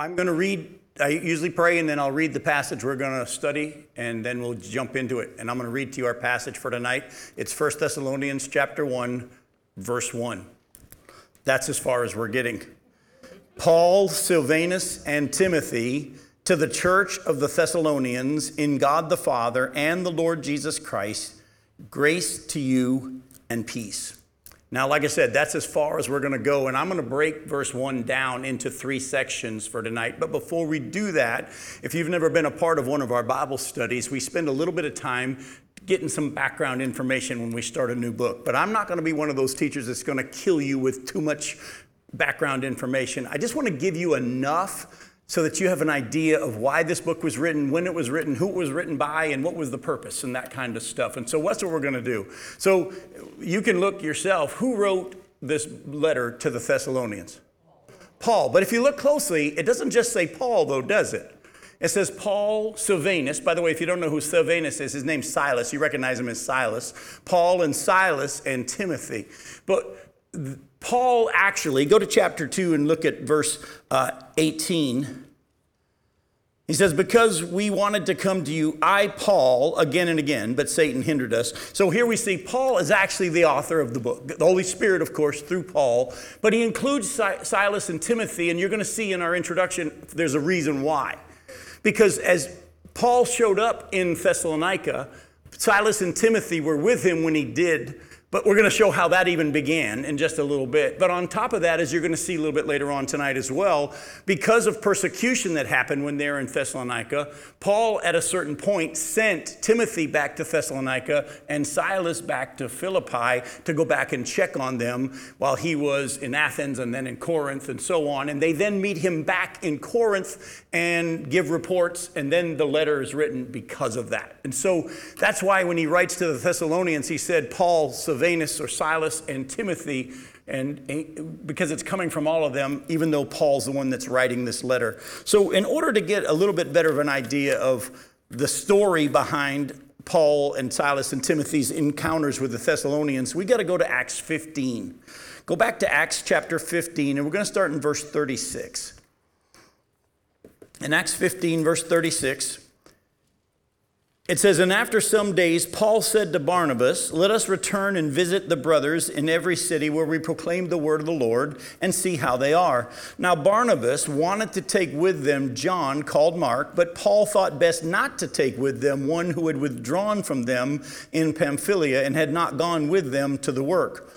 I'm going to read, I usually pray and then I'll read the passage we're going to study and then we'll jump into it. And I'm going to read to you our passage for tonight. It's 1 Thessalonians chapter 1, verse 1. That's as far as we're getting. Paul, Silvanus, and Timothy to the church of the Thessalonians in God the Father and the Lord Jesus Christ, grace to you and peace. Now, like I said, that's as far as we're going to go, and I'm going to break verse 1 down into three sections for tonight. But before we do that, if you've never been a part of one of our Bible studies, we spend a little bit of time getting some background information when we start a new book. But I'm not going to be one of those teachers that's going to kill you with too much background information. I just want to give you enough so that you have an idea of why this book was written, when it was written, who it was written by, and what was the purpose, and that kind of stuff. And so, that's what we're going to do. So, you can look yourself who wrote this letter to the Thessalonians? Paul. But if you look closely, it doesn't just say Paul, though, does it? It says Paul Silvanus. By the way, if you don't know who Silvanus is, his name's Silas. You recognize him as Silas. Paul and Silas and Timothy. But Paul actually, go to chapter 2 and look at verse uh, 18. He says, Because we wanted to come to you, I, Paul, again and again, but Satan hindered us. So here we see Paul is actually the author of the book. The Holy Spirit, of course, through Paul, but he includes Silas and Timothy, and you're going to see in our introduction there's a reason why. Because as Paul showed up in Thessalonica, Silas and Timothy were with him when he did but we're going to show how that even began in just a little bit. But on top of that, as you're going to see a little bit later on tonight as well, because of persecution that happened when they were in Thessalonica, Paul at a certain point sent Timothy back to Thessalonica and Silas back to Philippi to go back and check on them while he was in Athens and then in Corinth and so on. And they then meet him back in Corinth and give reports, and then the letter is written because of that. And so that's why when he writes to the Thessalonians, he said, Paul, Silvanus or Silas and Timothy, and because it's coming from all of them, even though Paul's the one that's writing this letter. So, in order to get a little bit better of an idea of the story behind Paul and Silas and Timothy's encounters with the Thessalonians, we got to go to Acts 15. Go back to Acts chapter 15, and we're going to start in verse 36. In Acts 15, verse 36, it says, And after some days, Paul said to Barnabas, Let us return and visit the brothers in every city where we proclaim the word of the Lord and see how they are. Now, Barnabas wanted to take with them John, called Mark, but Paul thought best not to take with them one who had withdrawn from them in Pamphylia and had not gone with them to the work.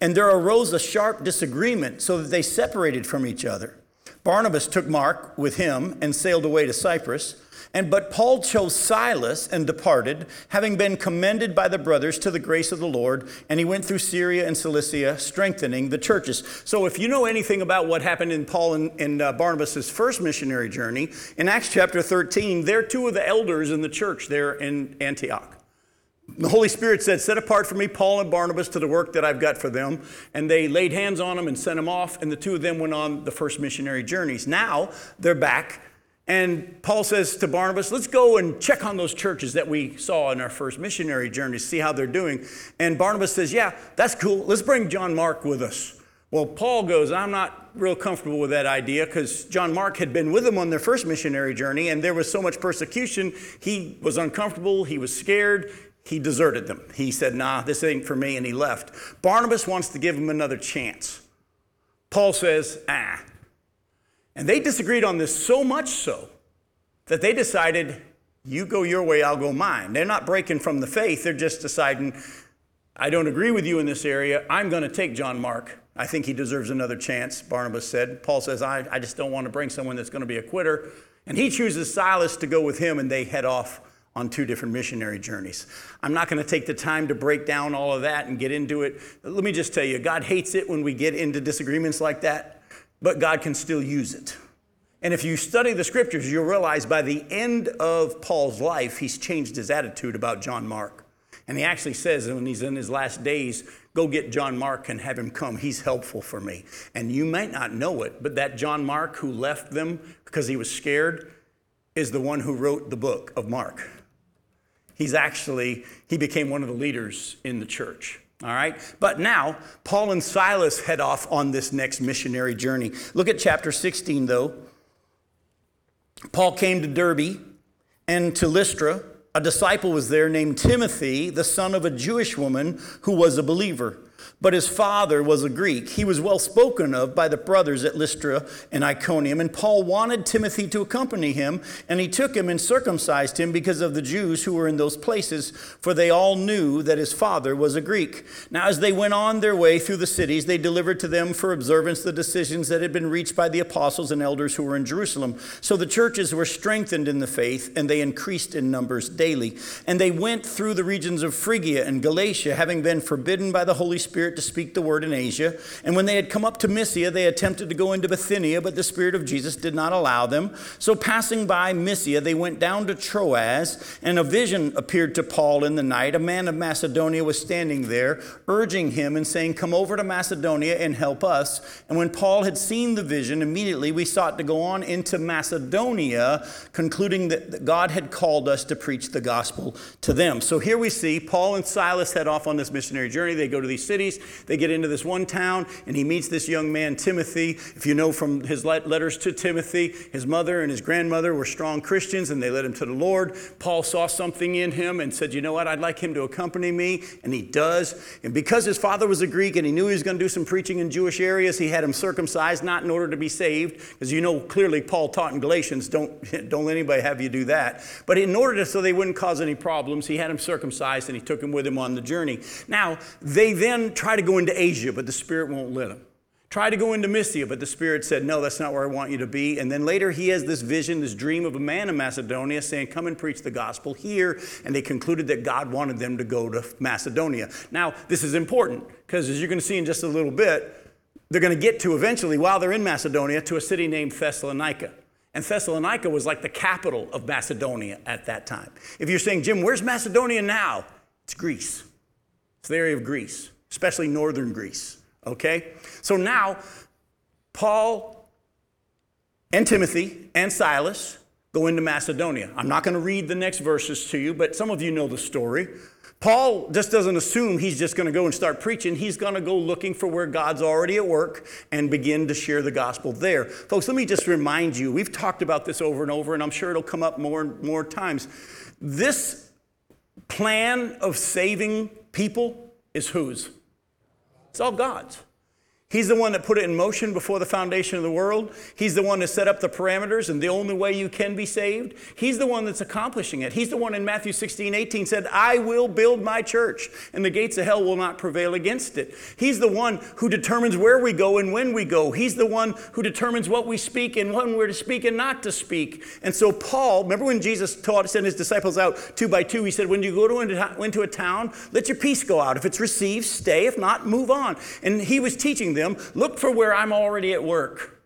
And there arose a sharp disagreement, so that they separated from each other. Barnabas took Mark with him and sailed away to Cyprus. And but Paul chose Silas and departed, having been commended by the brothers to the grace of the Lord, and he went through Syria and Cilicia, strengthening the churches. So, if you know anything about what happened in Paul and, and uh, Barnabas' first missionary journey, in Acts chapter 13, they're two of the elders in the church there in Antioch. The Holy Spirit said, Set apart for me Paul and Barnabas to the work that I've got for them. And they laid hands on them and sent them off, and the two of them went on the first missionary journeys. Now they're back and Paul says to Barnabas, let's go and check on those churches that we saw in our first missionary journey, see how they're doing. And Barnabas says, yeah, that's cool. Let's bring John Mark with us. Well, Paul goes, I'm not real comfortable with that idea because John Mark had been with them on their first missionary journey and there was so much persecution. He was uncomfortable, he was scared, he deserted them. He said, nah, this ain't for me, and he left. Barnabas wants to give him another chance. Paul says, ah, and they disagreed on this so much so that they decided, you go your way, I'll go mine. They're not breaking from the faith, they're just deciding, I don't agree with you in this area. I'm going to take John Mark. I think he deserves another chance, Barnabas said. Paul says, I, I just don't want to bring someone that's going to be a quitter. And he chooses Silas to go with him, and they head off on two different missionary journeys. I'm not going to take the time to break down all of that and get into it. Let me just tell you, God hates it when we get into disagreements like that but God can still use it. And if you study the scriptures, you'll realize by the end of Paul's life, he's changed his attitude about John Mark. And he actually says when he's in his last days, go get John Mark and have him come. He's helpful for me. And you might not know it, but that John Mark who left them because he was scared is the one who wrote the book of Mark. He's actually, he became one of the leaders in the church. All right? But now, Paul and Silas head off on this next missionary journey. Look at chapter 16, though, Paul came to Derbe and to Lystra. A disciple was there named Timothy, the son of a Jewish woman who was a believer but his father was a Greek. He was well spoken of by the brothers at Lystra and Iconium, and Paul wanted Timothy to accompany him, and he took him and circumcised him because of the Jews who were in those places, for they all knew that his father was a Greek. Now, as they went on their way through the cities, they delivered to them for observance the decisions that had been reached by the apostles and elders who were in Jerusalem. So the churches were strengthened in the faith, and they increased in numbers daily. And they went through the regions of Phrygia and Galatia, having been forbidden by the Holy Spirit Spirit to speak the word in Asia. And when they had come up to Mysia, they attempted to go into Bithynia, but the Spirit of Jesus did not allow them. So passing by Mysia, they went down to Troas, and a vision appeared to Paul in the night. A man of Macedonia was standing there, urging him and saying, Come over to Macedonia and help us. And when Paul had seen the vision, immediately we sought to go on into Macedonia, concluding that God had called us to preach the gospel to them. So here we see Paul and Silas head off on this missionary journey. They go to these cities. They get into this one town, and he meets this young man, Timothy. If you know from his letters to Timothy, his mother and his grandmother were strong Christians, and they led him to the Lord. Paul saw something in him and said, You know what? I'd like him to accompany me. And he does. And because his father was a Greek and he knew he was going to do some preaching in Jewish areas, he had him circumcised, not in order to be saved, because you know clearly Paul taught in Galatians, don't, don't let anybody have you do that. But in order to, so they wouldn't cause any problems, he had him circumcised and he took him with him on the journey. Now, they then try to go into Asia, but the Spirit won't let him. Try to go into Mysia, but the Spirit said, No, that's not where I want you to be. And then later he has this vision, this dream of a man in Macedonia saying, Come and preach the gospel here. And they concluded that God wanted them to go to Macedonia. Now, this is important because as you're going to see in just a little bit, they're going to get to eventually, while they're in Macedonia, to a city named Thessalonica. And Thessalonica was like the capital of Macedonia at that time. If you're saying, Jim, where's Macedonia now? It's Greece, it's the area of Greece especially northern Greece. Okay? So now, Paul and Timothy and Silas go into Macedonia. I'm not going to read the next verses to you, but some of you know the story. Paul just doesn't assume he's just going to go and start preaching. He's going to go looking for where God's already at work and begin to share the gospel there. Folks, let me just remind you we've talked about this over and over, and I'm sure it'll come up more and more times. This plan of saving people is whose? It's all God's. He's the one that put it in motion before the foundation of the world. He's the one that set up the parameters and the only way you can be saved. He's the one that's accomplishing it. He's the one in Matthew 16, 18 said, I will build my church, and the gates of hell will not prevail against it. He's the one who determines where we go and when we go. He's the one who determines what we speak and when we're to speak and not to speak. And so, Paul, remember when Jesus taught, sent his disciples out two by two, he said, When you go to into a town, let your peace go out. If it's received, stay. If not, move on. And he was teaching them, look for where I'm already at work.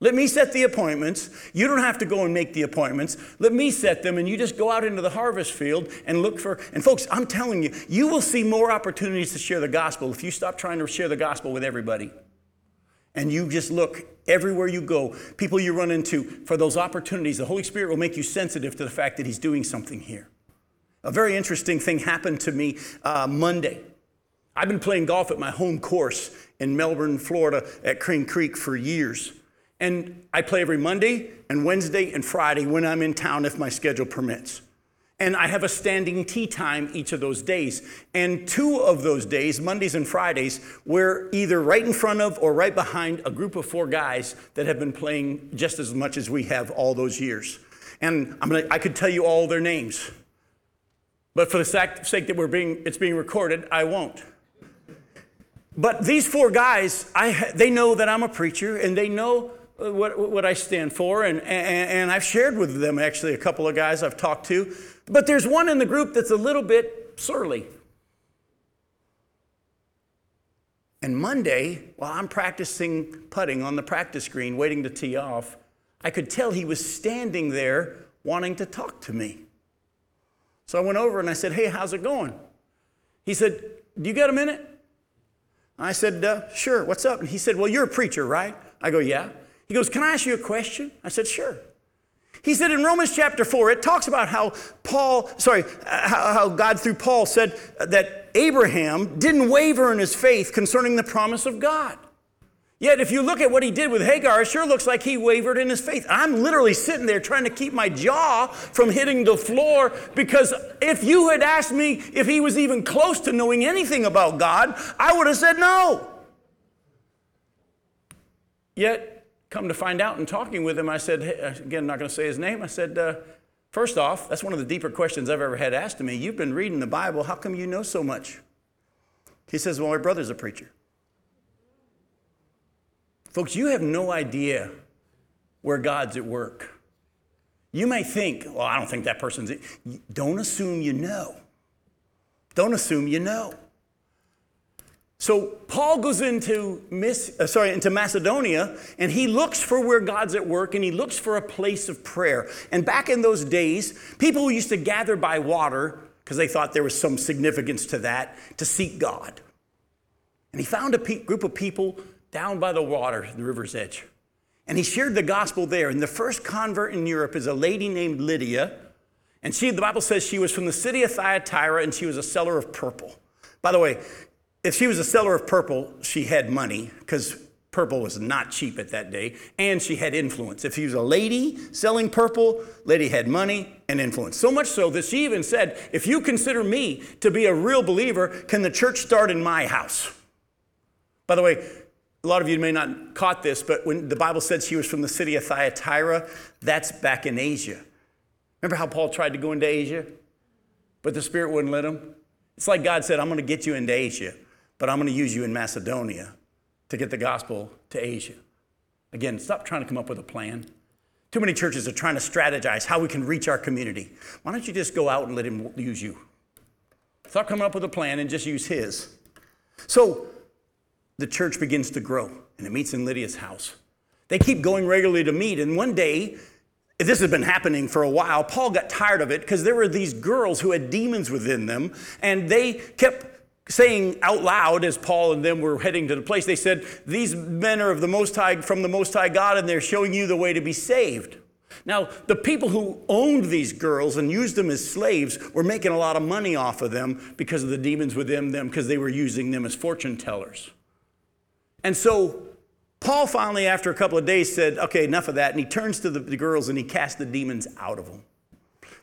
Let me set the appointments. You don't have to go and make the appointments. Let me set them, and you just go out into the harvest field and look for. And folks, I'm telling you, you will see more opportunities to share the gospel if you stop trying to share the gospel with everybody. And you just look everywhere you go, people you run into, for those opportunities. The Holy Spirit will make you sensitive to the fact that He's doing something here. A very interesting thing happened to me uh, Monday. I've been playing golf at my home course in Melbourne, Florida at Crane Creek for years. And I play every Monday and Wednesday and Friday when I'm in town if my schedule permits. And I have a standing tee time each of those days. And two of those days, Mondays and Fridays, we're either right in front of or right behind a group of four guys that have been playing just as much as we have all those years. And I'm gonna, I could tell you all their names. But for the sake that we're being, it's being recorded, I won't. But these four guys, I, they know that I'm a preacher and they know uh, what, what I stand for. And, and, and I've shared with them actually a couple of guys I've talked to. But there's one in the group that's a little bit surly. And Monday, while I'm practicing putting on the practice green, waiting to tee off, I could tell he was standing there wanting to talk to me. So I went over and I said, Hey, how's it going? He said, Do you got a minute? I said, uh, Sure, what's up? And he said, Well, you're a preacher, right? I go, Yeah. He goes, Can I ask you a question? I said, Sure. He said in Romans chapter 4, it talks about how Paul, sorry, how, how God through Paul said that Abraham didn't waver in his faith concerning the promise of God. Yet, if you look at what he did with Hagar, it sure looks like he wavered in his faith. I'm literally sitting there trying to keep my jaw from hitting the floor because if you had asked me if he was even close to knowing anything about God, I would have said no. Yet, come to find out in talking with him, I said, again, I'm not going to say his name, I said, uh, first off, that's one of the deeper questions I've ever had asked of me. You've been reading the Bible, how come you know so much? He says, Well, my brother's a preacher. Folks, you have no idea where God's at work. You may think, well, I don't think that person's. It. Don't assume you know. Don't assume you know. So Paul goes into, Miss, uh, sorry, into Macedonia and he looks for where God's at work and he looks for a place of prayer. And back in those days, people used to gather by water because they thought there was some significance to that to seek God. And he found a pe- group of people down by the water, the river's edge. And he shared the gospel there. And the first convert in Europe is a lady named Lydia. And she, the Bible says she was from the city of Thyatira and she was a seller of purple. By the way, if she was a seller of purple, she had money because purple was not cheap at that day, and she had influence. If she was a lady selling purple, lady had money and influence. So much so that she even said, If you consider me to be a real believer, can the church start in my house? By the way, a lot of you may not caught this, but when the Bible said she was from the city of Thyatira, that's back in Asia. Remember how Paul tried to go into Asia, but the Spirit wouldn't let him? It's like God said, I'm going to get you into Asia, but I'm going to use you in Macedonia to get the gospel to Asia. Again, stop trying to come up with a plan. Too many churches are trying to strategize how we can reach our community. Why don't you just go out and let Him use you? Stop coming up with a plan and just use His. So, the church begins to grow, and it meets in Lydia's house. They keep going regularly to meet, and one day, this has been happening for a while. Paul got tired of it because there were these girls who had demons within them, and they kept saying out loud as Paul and them were heading to the place, they said, These men are of the most high from the most high God, and they're showing you the way to be saved. Now, the people who owned these girls and used them as slaves were making a lot of money off of them because of the demons within them, because they were using them as fortune tellers. And so Paul finally, after a couple of days, said, Okay, enough of that. And he turns to the, the girls and he casts the demons out of them.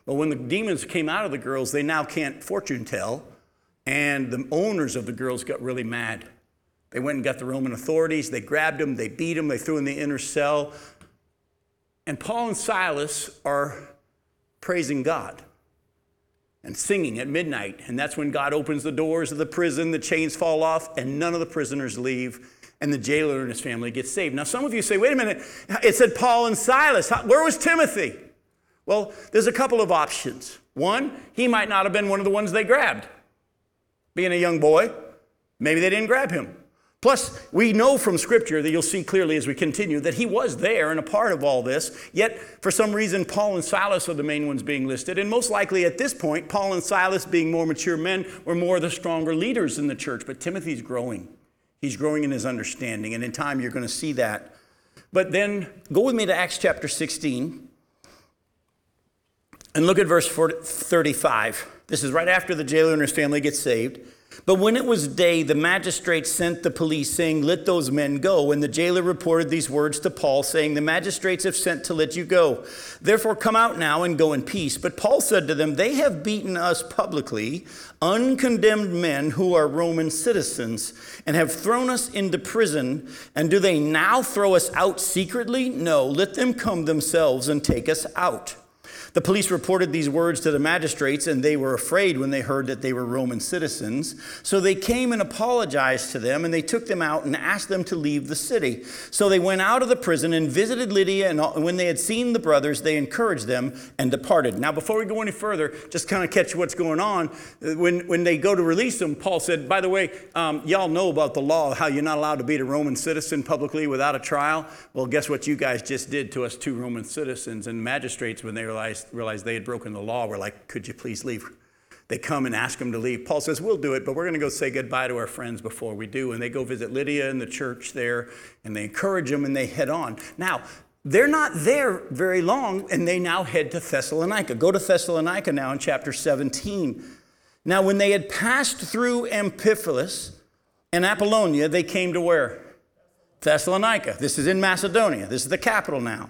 But when the demons came out of the girls, they now can't fortune tell. And the owners of the girls got really mad. They went and got the Roman authorities. They grabbed them, they beat them, they threw in the inner cell. And Paul and Silas are praising God and singing at midnight. And that's when God opens the doors of the prison, the chains fall off, and none of the prisoners leave and the jailer and his family get saved. Now, some of you say, wait a minute, it said Paul and Silas. Where was Timothy? Well, there's a couple of options. One, he might not have been one of the ones they grabbed. Being a young boy, maybe they didn't grab him. Plus, we know from Scripture that you'll see clearly as we continue that he was there and a part of all this, yet for some reason, Paul and Silas are the main ones being listed. And most likely at this point, Paul and Silas, being more mature men, were more of the stronger leaders in the church. But Timothy's growing. He's growing in his understanding, and in time you're going to see that. But then go with me to Acts chapter 16 and look at verse 35. This is right after the jailer and his family get saved. But when it was day, the magistrates sent the police, saying, Let those men go. And the jailer reported these words to Paul, saying, The magistrates have sent to let you go. Therefore, come out now and go in peace. But Paul said to them, They have beaten us publicly, uncondemned men who are Roman citizens, and have thrown us into prison. And do they now throw us out secretly? No, let them come themselves and take us out. The police reported these words to the magistrates, and they were afraid when they heard that they were Roman citizens. So they came and apologized to them, and they took them out and asked them to leave the city. So they went out of the prison and visited Lydia, and when they had seen the brothers, they encouraged them and departed. Now, before we go any further, just kind of catch what's going on. When, when they go to release them, Paul said, By the way, um, y'all know about the law, how you're not allowed to beat a Roman citizen publicly without a trial. Well, guess what you guys just did to us two Roman citizens and magistrates when they realized realized, they had broken the law, were like, could you please leave? They come and ask him to leave. Paul says, We'll do it, but we're going to go say goodbye to our friends before we do. And they go visit Lydia in the church there, and they encourage them and they head on. Now, they're not there very long, and they now head to Thessalonica. Go to Thessalonica now in chapter 17. Now, when they had passed through Amphipolis and Apollonia, they came to where? Thessalonica. This is in Macedonia. This is the capital now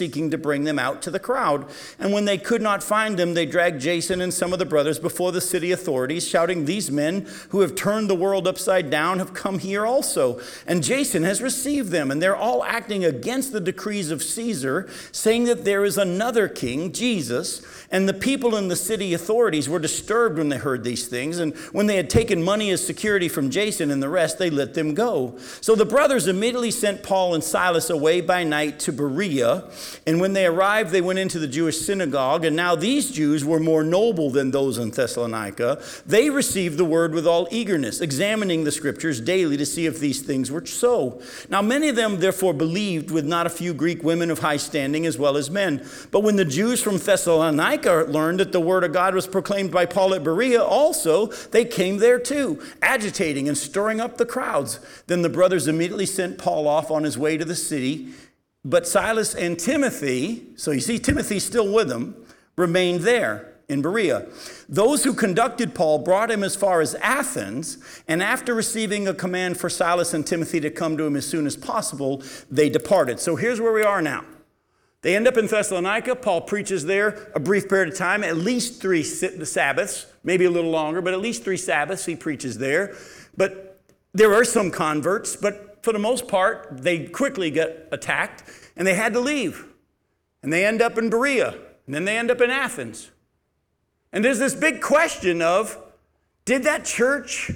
seeking to bring them out to the crowd. And when they could not find them, they dragged Jason and some of the brothers before the city authorities, shouting, These men who have turned the world upside down have come here also. And Jason has received them, and they're all acting against the decrees of Caesar, saying that there is another king, Jesus. And the people in the city authorities were disturbed when they heard these things. And when they had taken money as security from Jason and the rest, they let them go. So the brothers immediately sent Paul and Silas away by night to Berea. And when they arrived, they went into the Jewish synagogue. And now these Jews were more noble than those in Thessalonica. They received the word with all eagerness, examining the scriptures daily to see if these things were so. Now many of them therefore believed, with not a few Greek women of high standing as well as men. But when the Jews from Thessalonica learned that the word of God was proclaimed by Paul at Berea, also they came there too, agitating and stirring up the crowds. Then the brothers immediately sent Paul off on his way to the city. But Silas and Timothy, so you see Timothy still with them, remained there in Berea. Those who conducted Paul brought him as far as Athens, and after receiving a command for Silas and Timothy to come to him as soon as possible, they departed. So here's where we are now. They end up in Thessalonica. Paul preaches there a brief period of time, at least three Sabbaths, maybe a little longer, but at least three Sabbaths he preaches there. But there are some converts, but for the most part, they quickly get attacked and they had to leave. And they end up in Berea, and then they end up in Athens. And there's this big question of did that church,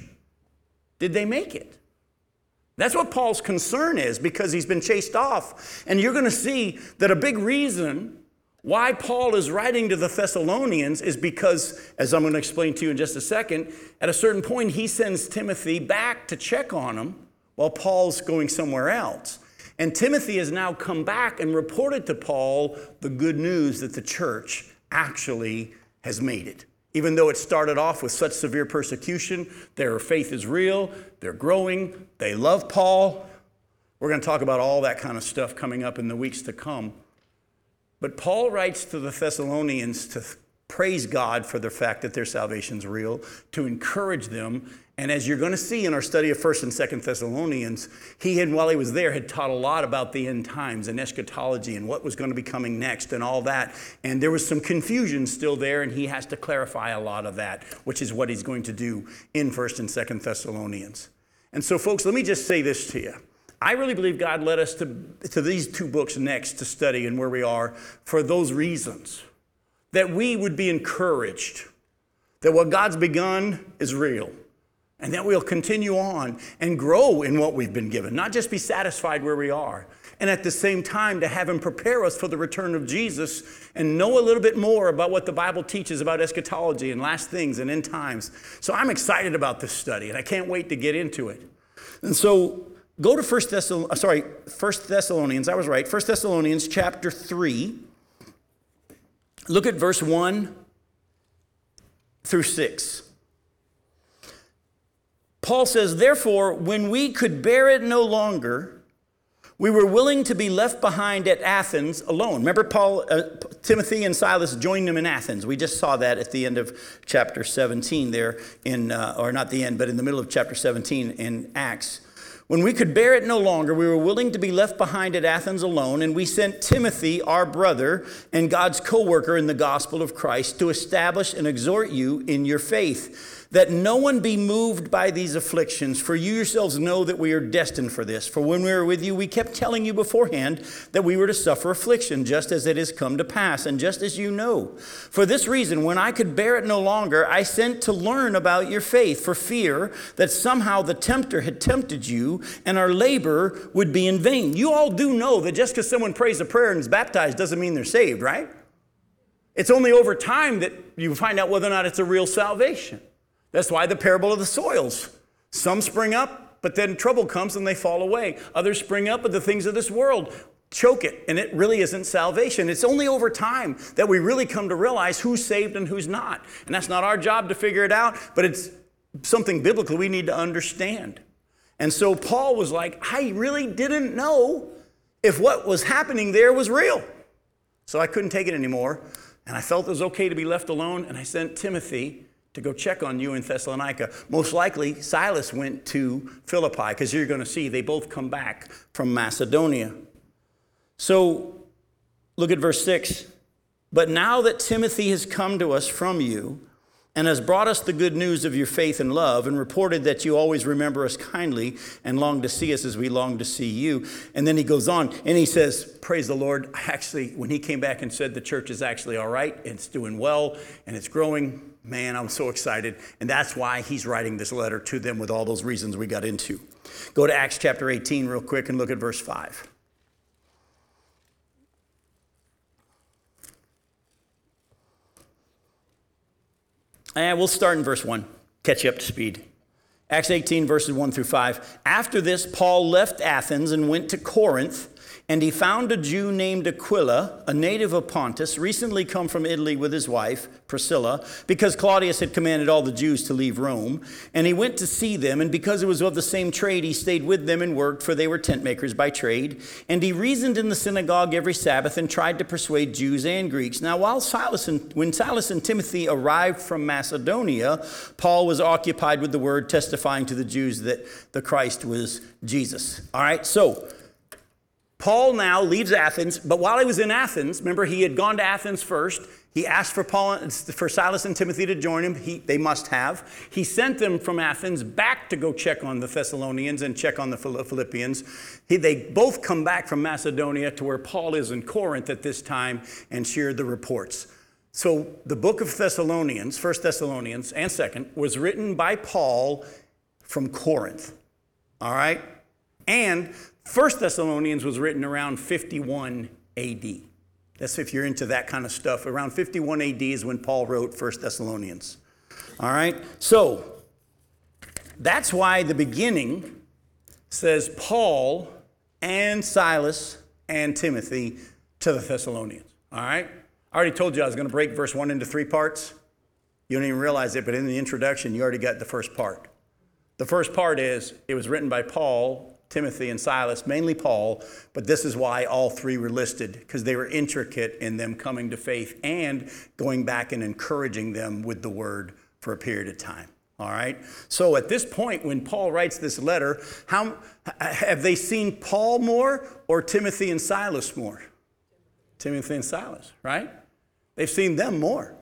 did they make it? That's what Paul's concern is because he's been chased off. And you're going to see that a big reason why Paul is writing to the Thessalonians is because, as I'm going to explain to you in just a second, at a certain point, he sends Timothy back to check on him while Paul's going somewhere else. And Timothy has now come back and reported to Paul the good news that the church actually has made it. Even though it started off with such severe persecution, their faith is real, they're growing, they love Paul. We're going to talk about all that kind of stuff coming up in the weeks to come. But Paul writes to the Thessalonians to praise God for the fact that their salvation is real, to encourage them. And as you're going to see in our study of 1st and 2nd Thessalonians, he had, while he was there, had taught a lot about the end times and eschatology and what was going to be coming next and all that. And there was some confusion still there, and he has to clarify a lot of that, which is what he's going to do in 1st and 2nd Thessalonians. And so, folks, let me just say this to you. I really believe God led us to, to these two books next to study and where we are for those reasons that we would be encouraged that what God's begun is real and that we'll continue on and grow in what we've been given, not just be satisfied where we are. And at the same time, to have Him prepare us for the return of Jesus and know a little bit more about what the Bible teaches about eschatology and last things and end times. So I'm excited about this study and I can't wait to get into it. And so go to First Thessalonians, uh, sorry, First Thessalonians, I was right, First Thessalonians chapter 3. Look at verse 1 through 6. Paul says, Therefore, when we could bear it no longer, we were willing to be left behind at Athens alone. Remember, Paul, uh, Timothy, and Silas joined them in Athens. We just saw that at the end of chapter 17 there, in, uh, or not the end, but in the middle of chapter 17 in Acts. When we could bear it no longer, we were willing to be left behind at Athens alone, and we sent Timothy, our brother and God's co worker in the gospel of Christ, to establish and exhort you in your faith that no one be moved by these afflictions, for you yourselves know that we are destined for this. For when we were with you, we kept telling you beforehand that we were to suffer affliction, just as it has come to pass, and just as you know. For this reason, when I could bear it no longer, I sent to learn about your faith, for fear that somehow the tempter had tempted you, and our labor would be in vain. You all do know that just because someone prays a prayer and is baptized doesn't mean they're saved, right? It's only over time that you find out whether or not it's a real salvation. That's why the parable of the soils. Some spring up, but then trouble comes and they fall away. Others spring up, but the things of this world choke it, and it really isn't salvation. It's only over time that we really come to realize who's saved and who's not. And that's not our job to figure it out, but it's something biblically we need to understand. And so Paul was like, I really didn't know if what was happening there was real. So I couldn't take it anymore. And I felt it was okay to be left alone. And I sent Timothy to go check on you in Thessalonica. Most likely, Silas went to Philippi because you're going to see they both come back from Macedonia. So look at verse 6. But now that Timothy has come to us from you, and has brought us the good news of your faith and love, and reported that you always remember us kindly and long to see us as we long to see you. And then he goes on and he says, Praise the Lord. Actually, when he came back and said the church is actually all right, it's doing well, and it's growing, man, I'm so excited. And that's why he's writing this letter to them with all those reasons we got into. Go to Acts chapter 18 real quick and look at verse 5. And we'll start in verse 1, catch you up to speed. Acts 18, verses 1 through 5. After this, Paul left Athens and went to Corinth and he found a Jew named Aquila, a native of Pontus, recently come from Italy with his wife, Priscilla, because Claudius had commanded all the Jews to leave Rome. And he went to see them, and because it was of the same trade, he stayed with them and worked, for they were tent makers by trade. And he reasoned in the synagogue every Sabbath and tried to persuade Jews and Greeks. Now, while Silas and, when Silas and Timothy arrived from Macedonia, Paul was occupied with the word, testifying to the Jews that the Christ was Jesus. All right, so Paul now leaves Athens, but while he was in Athens, remember he had gone to Athens first. He asked for Paul, for Silas and Timothy to join him. He, they must have. He sent them from Athens back to go check on the Thessalonians and check on the Philippians. He, they both come back from Macedonia to where Paul is in Corinth at this time and shared the reports. So the book of Thessalonians, First Thessalonians and Second, was written by Paul from Corinth. All right, and First Thessalonians was written around 51 AD. That's if you're into that kind of stuff. Around 51 AD is when Paul wrote First Thessalonians. All right? So, that's why the beginning says Paul and Silas and Timothy to the Thessalonians. All right? I already told you I was going to break verse 1 into three parts. You don't even realize it, but in the introduction, you already got the first part. The first part is it was written by Paul Timothy and Silas, mainly Paul, but this is why all three were listed, because they were intricate in them coming to faith and going back and encouraging them with the word for a period of time. All right? So at this point, when Paul writes this letter, how, have they seen Paul more or Timothy and Silas more? Timothy and Silas, right? They've seen them more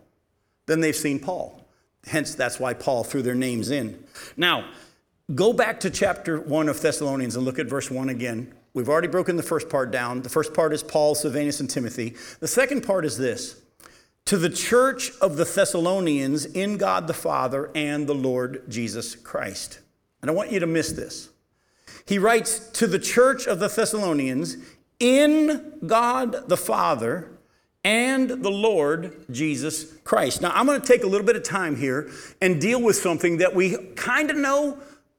than they've seen Paul. Hence, that's why Paul threw their names in. Now, Go back to chapter 1 of Thessalonians and look at verse 1 again. We've already broken the first part down. The first part is Paul, Silvanus, and Timothy. The second part is this To the church of the Thessalonians in God the Father and the Lord Jesus Christ. And I want you to miss this. He writes to the church of the Thessalonians in God the Father and the Lord Jesus Christ. Now, I'm going to take a little bit of time here and deal with something that we kind of know,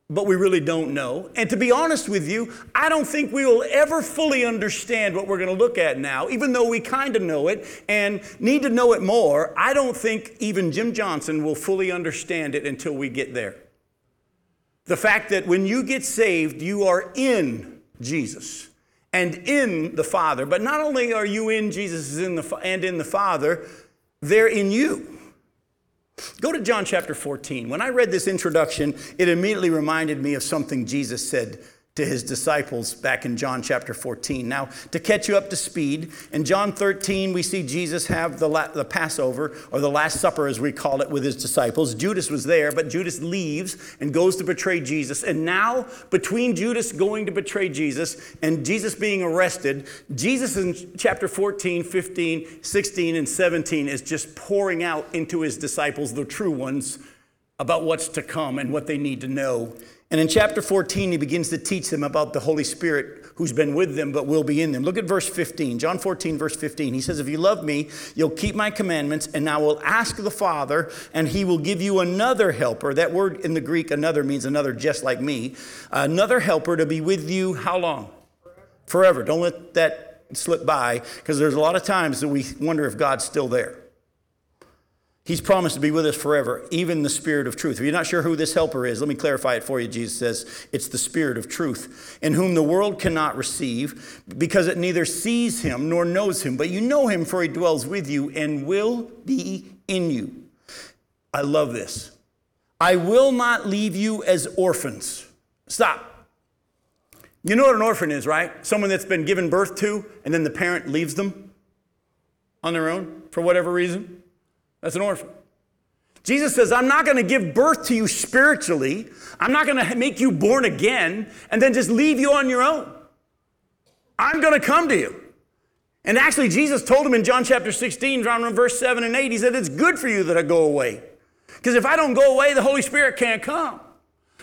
but we really don't know. And to be honest with you, I don't think we will ever fully understand what we're going to look at now, even though we kind of know it and need to know it more. I don't think even Jim Johnson will fully understand it until we get there. The fact that when you get saved, you are in Jesus and in the Father. But not only are you in Jesus and in the Father, they're in you. Go to John chapter 14. When I read this introduction, it immediately reminded me of something Jesus said to his disciples back in John chapter 14. Now, to catch you up to speed, in John 13, we see Jesus have the, la- the Passover, or the Last Supper as we call it, with his disciples. Judas was there, but Judas leaves and goes to betray Jesus. And now, between Judas going to betray Jesus and Jesus being arrested, Jesus in chapter 14, 15, 16, and 17 is just pouring out into his disciples, the true ones, about what's to come and what they need to know And in chapter 14, he begins to teach them about the Holy Spirit who's been with them but will be in them. Look at verse 15. John 14, verse 15. He says, If you love me, you'll keep my commandments, and I will ask the Father, and he will give you another helper. That word in the Greek, another, means another just like me. Another helper to be with you how long? Forever. Don't let that slip by, because there's a lot of times that we wonder if God's still there. He's promised to be with us forever, even the Spirit of truth. If you're not sure who this helper is, let me clarify it for you. Jesus says it's the Spirit of truth, in whom the world cannot receive, because it neither sees him nor knows him. But you know him, for he dwells with you and will be in you. I love this. I will not leave you as orphans. Stop. You know what an orphan is, right? Someone that's been given birth to, and then the parent leaves them on their own for whatever reason. That's an orphan. Jesus says, I'm not going to give birth to you spiritually. I'm not going to make you born again and then just leave you on your own. I'm going to come to you. And actually, Jesus told him in John chapter 16, around verse 7 and 8, he said, It's good for you that I go away. Because if I don't go away, the Holy Spirit can't come.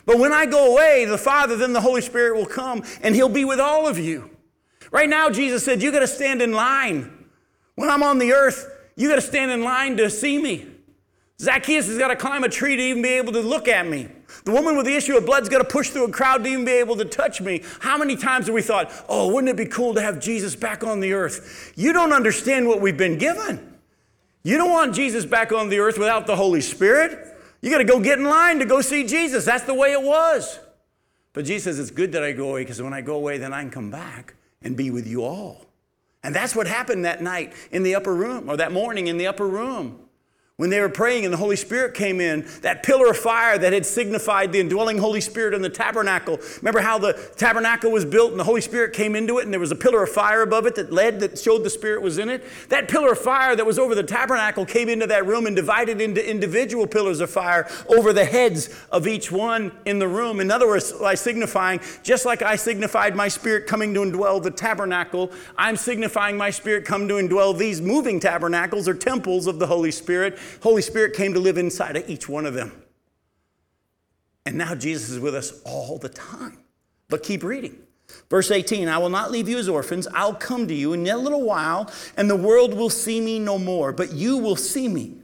But when I go away, the Father, then the Holy Spirit will come and he'll be with all of you. Right now, Jesus said, You got to stand in line. When I'm on the earth, you got to stand in line to see me. Zacchaeus has got to climb a tree to even be able to look at me. The woman with the issue of blood's got to push through a crowd to even be able to touch me. How many times have we thought, oh, wouldn't it be cool to have Jesus back on the earth? You don't understand what we've been given. You don't want Jesus back on the earth without the Holy Spirit. You got to go get in line to go see Jesus. That's the way it was. But Jesus says, it's good that I go away because when I go away, then I can come back and be with you all. And that's what happened that night in the upper room, or that morning in the upper room. When they were praying and the Holy Spirit came in, that pillar of fire that had signified the indwelling Holy Spirit in the tabernacle. Remember how the tabernacle was built and the Holy Spirit came into it and there was a pillar of fire above it that led, that showed the Spirit was in it? That pillar of fire that was over the tabernacle came into that room and divided into individual pillars of fire over the heads of each one in the room. In other words, by signifying, just like I signified my Spirit coming to indwell the tabernacle, I'm signifying my Spirit come to indwell these moving tabernacles or temples of the Holy Spirit Holy Spirit came to live inside of each one of them. And now Jesus is with us all the time. But keep reading. Verse 18, I will not leave you as orphans. I'll come to you in a little while, and the world will see me no more, but you will see me.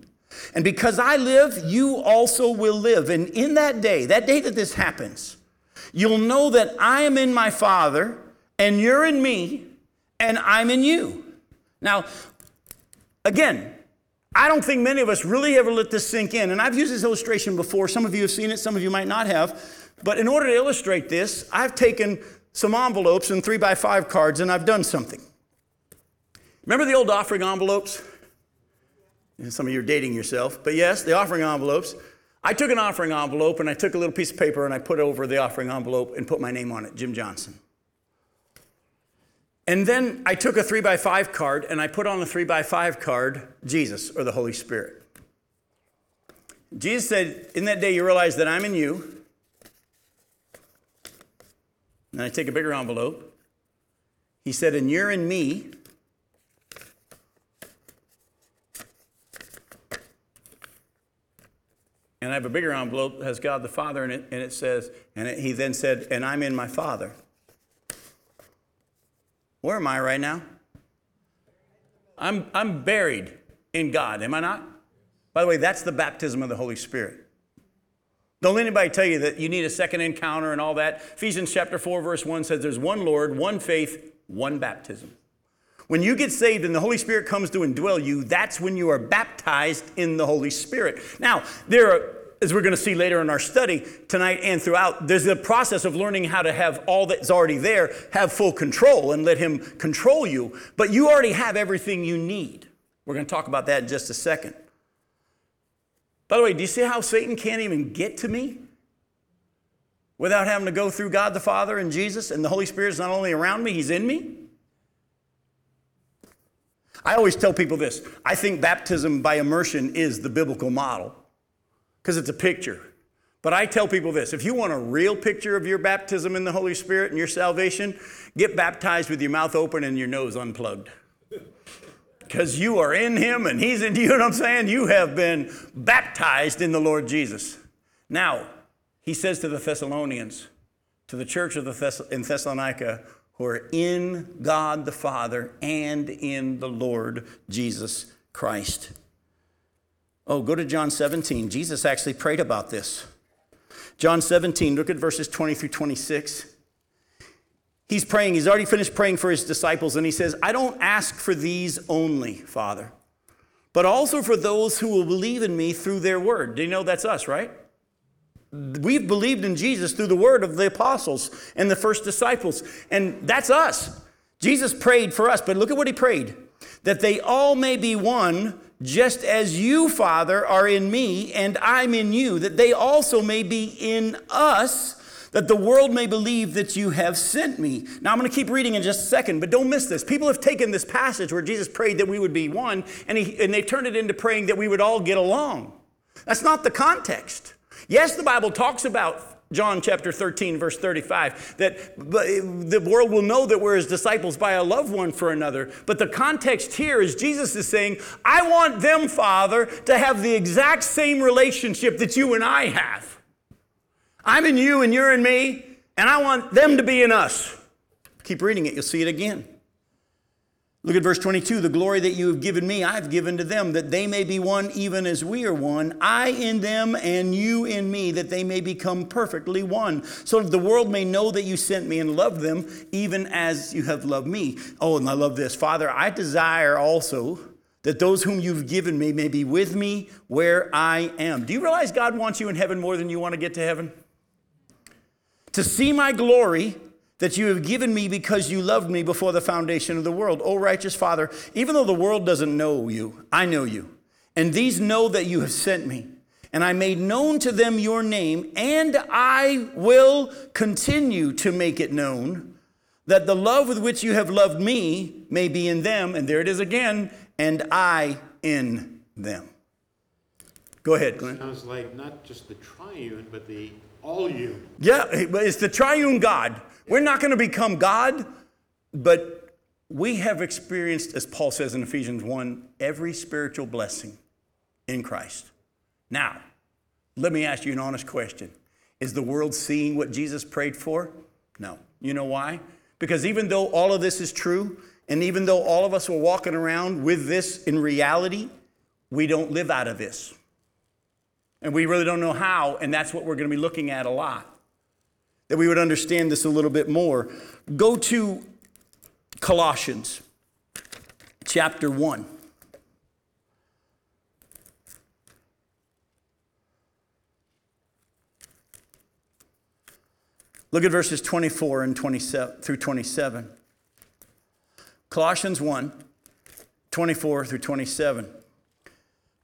And because I live, you also will live. And in that day, that day that this happens, you'll know that I am in my Father, and you're in me, and I'm in you. Now, again, I don't think many of us really ever let this sink in. And I've used this illustration before. Some of you have seen it, some of you might not have. But in order to illustrate this, I've taken some envelopes and three by five cards and I've done something. Remember the old offering envelopes? Some of you are dating yourself, but yes, the offering envelopes. I took an offering envelope and I took a little piece of paper and I put over the offering envelope and put my name on it, Jim Johnson. And then I took a three by five card and I put on the three by five card Jesus or the Holy Spirit. Jesus said, In that day you realize that I'm in you. And I take a bigger envelope. He said, And you're in me. And I have a bigger envelope that has God the Father in it, and it says, and it, he then said, And I'm in my Father. Where am I right now? I'm, I'm buried in God, am I not? By the way, that's the baptism of the Holy Spirit. Don't let anybody tell you that you need a second encounter and all that. Ephesians chapter 4, verse 1 says there's one Lord, one faith, one baptism. When you get saved and the Holy Spirit comes to indwell you, that's when you are baptized in the Holy Spirit. Now, there are as we're going to see later in our study tonight and throughout, there's a process of learning how to have all that's already there have full control and let Him control you. But you already have everything you need. We're going to talk about that in just a second. By the way, do you see how Satan can't even get to me without having to go through God the Father and Jesus and the Holy Spirit is not only around me, He's in me? I always tell people this I think baptism by immersion is the biblical model because it's a picture. But I tell people this if you want a real picture of your baptism in the Holy Spirit and your salvation, get baptized with your mouth open and your nose unplugged. Because you are in Him and He's in you, you know what I'm saying? You have been baptized in the Lord Jesus. Now, he says to the Thessalonians, to the church of the Thess- in Thessalonica, who are in God the Father and in the Lord Jesus Christ. Oh, go to John 17. Jesus actually prayed about this. John 17, look at verses 20 through 26. He's praying, he's already finished praying for his disciples, and he says, I don't ask for these only, Father, but also for those who will believe in me through their word. Do you know that's us, right? We've believed in Jesus through the word of the apostles and the first disciples, and that's us. Jesus prayed for us, but look at what he prayed that they all may be one, just as you, Father, are in me and I'm in you, that they also may be in us that the world may believe that you have sent me. Now, I'm going to keep reading in just a second, but don't miss this. People have taken this passage where Jesus prayed that we would be one, and, he, and they turned it into praying that we would all get along. That's not the context. Yes, the Bible talks about John chapter 13, verse 35, that eh, the world will know that we're his disciples by a love one for another. But the context here is Jesus is saying, I want them, Father, to have the exact same relationship that you and I have. I'm in you and you're in me, and I want them to be in us. Keep reading it, you'll see it again. Look at verse 22 the glory that you have given me, I've given to them, that they may be one even as we are one, I in them and you in me, that they may become perfectly one, so that the world may know that you sent me and loved them, even as you have loved me. Oh, and I love this. Father, I desire also that those whom you've given me may be with me where I am. Do you realize God wants you in heaven more than you want to get to heaven? to see my glory that you have given me because you loved me before the foundation of the world. O righteous Father, even though the world doesn't know you, I know you. And these know that you have sent me. And I made known to them your name, and I will continue to make it known that the love with which you have loved me may be in them. And there it is again, and I in them. Go ahead, Glenn. Sounds like not just the triune, but the all you. Yeah, but it's the triune God. We're not going to become God, but we have experienced, as Paul says in Ephesians 1, every spiritual blessing in Christ. Now, let me ask you an honest question. Is the world seeing what Jesus prayed for? No. You know why? Because even though all of this is true, and even though all of us are walking around with this in reality, we don't live out of this. And we really don't know how, and that's what we're going to be looking at a lot. That we would understand this a little bit more. Go to Colossians chapter 1. Look at verses 24 and 27 through 27. Colossians 1, 24 through 27.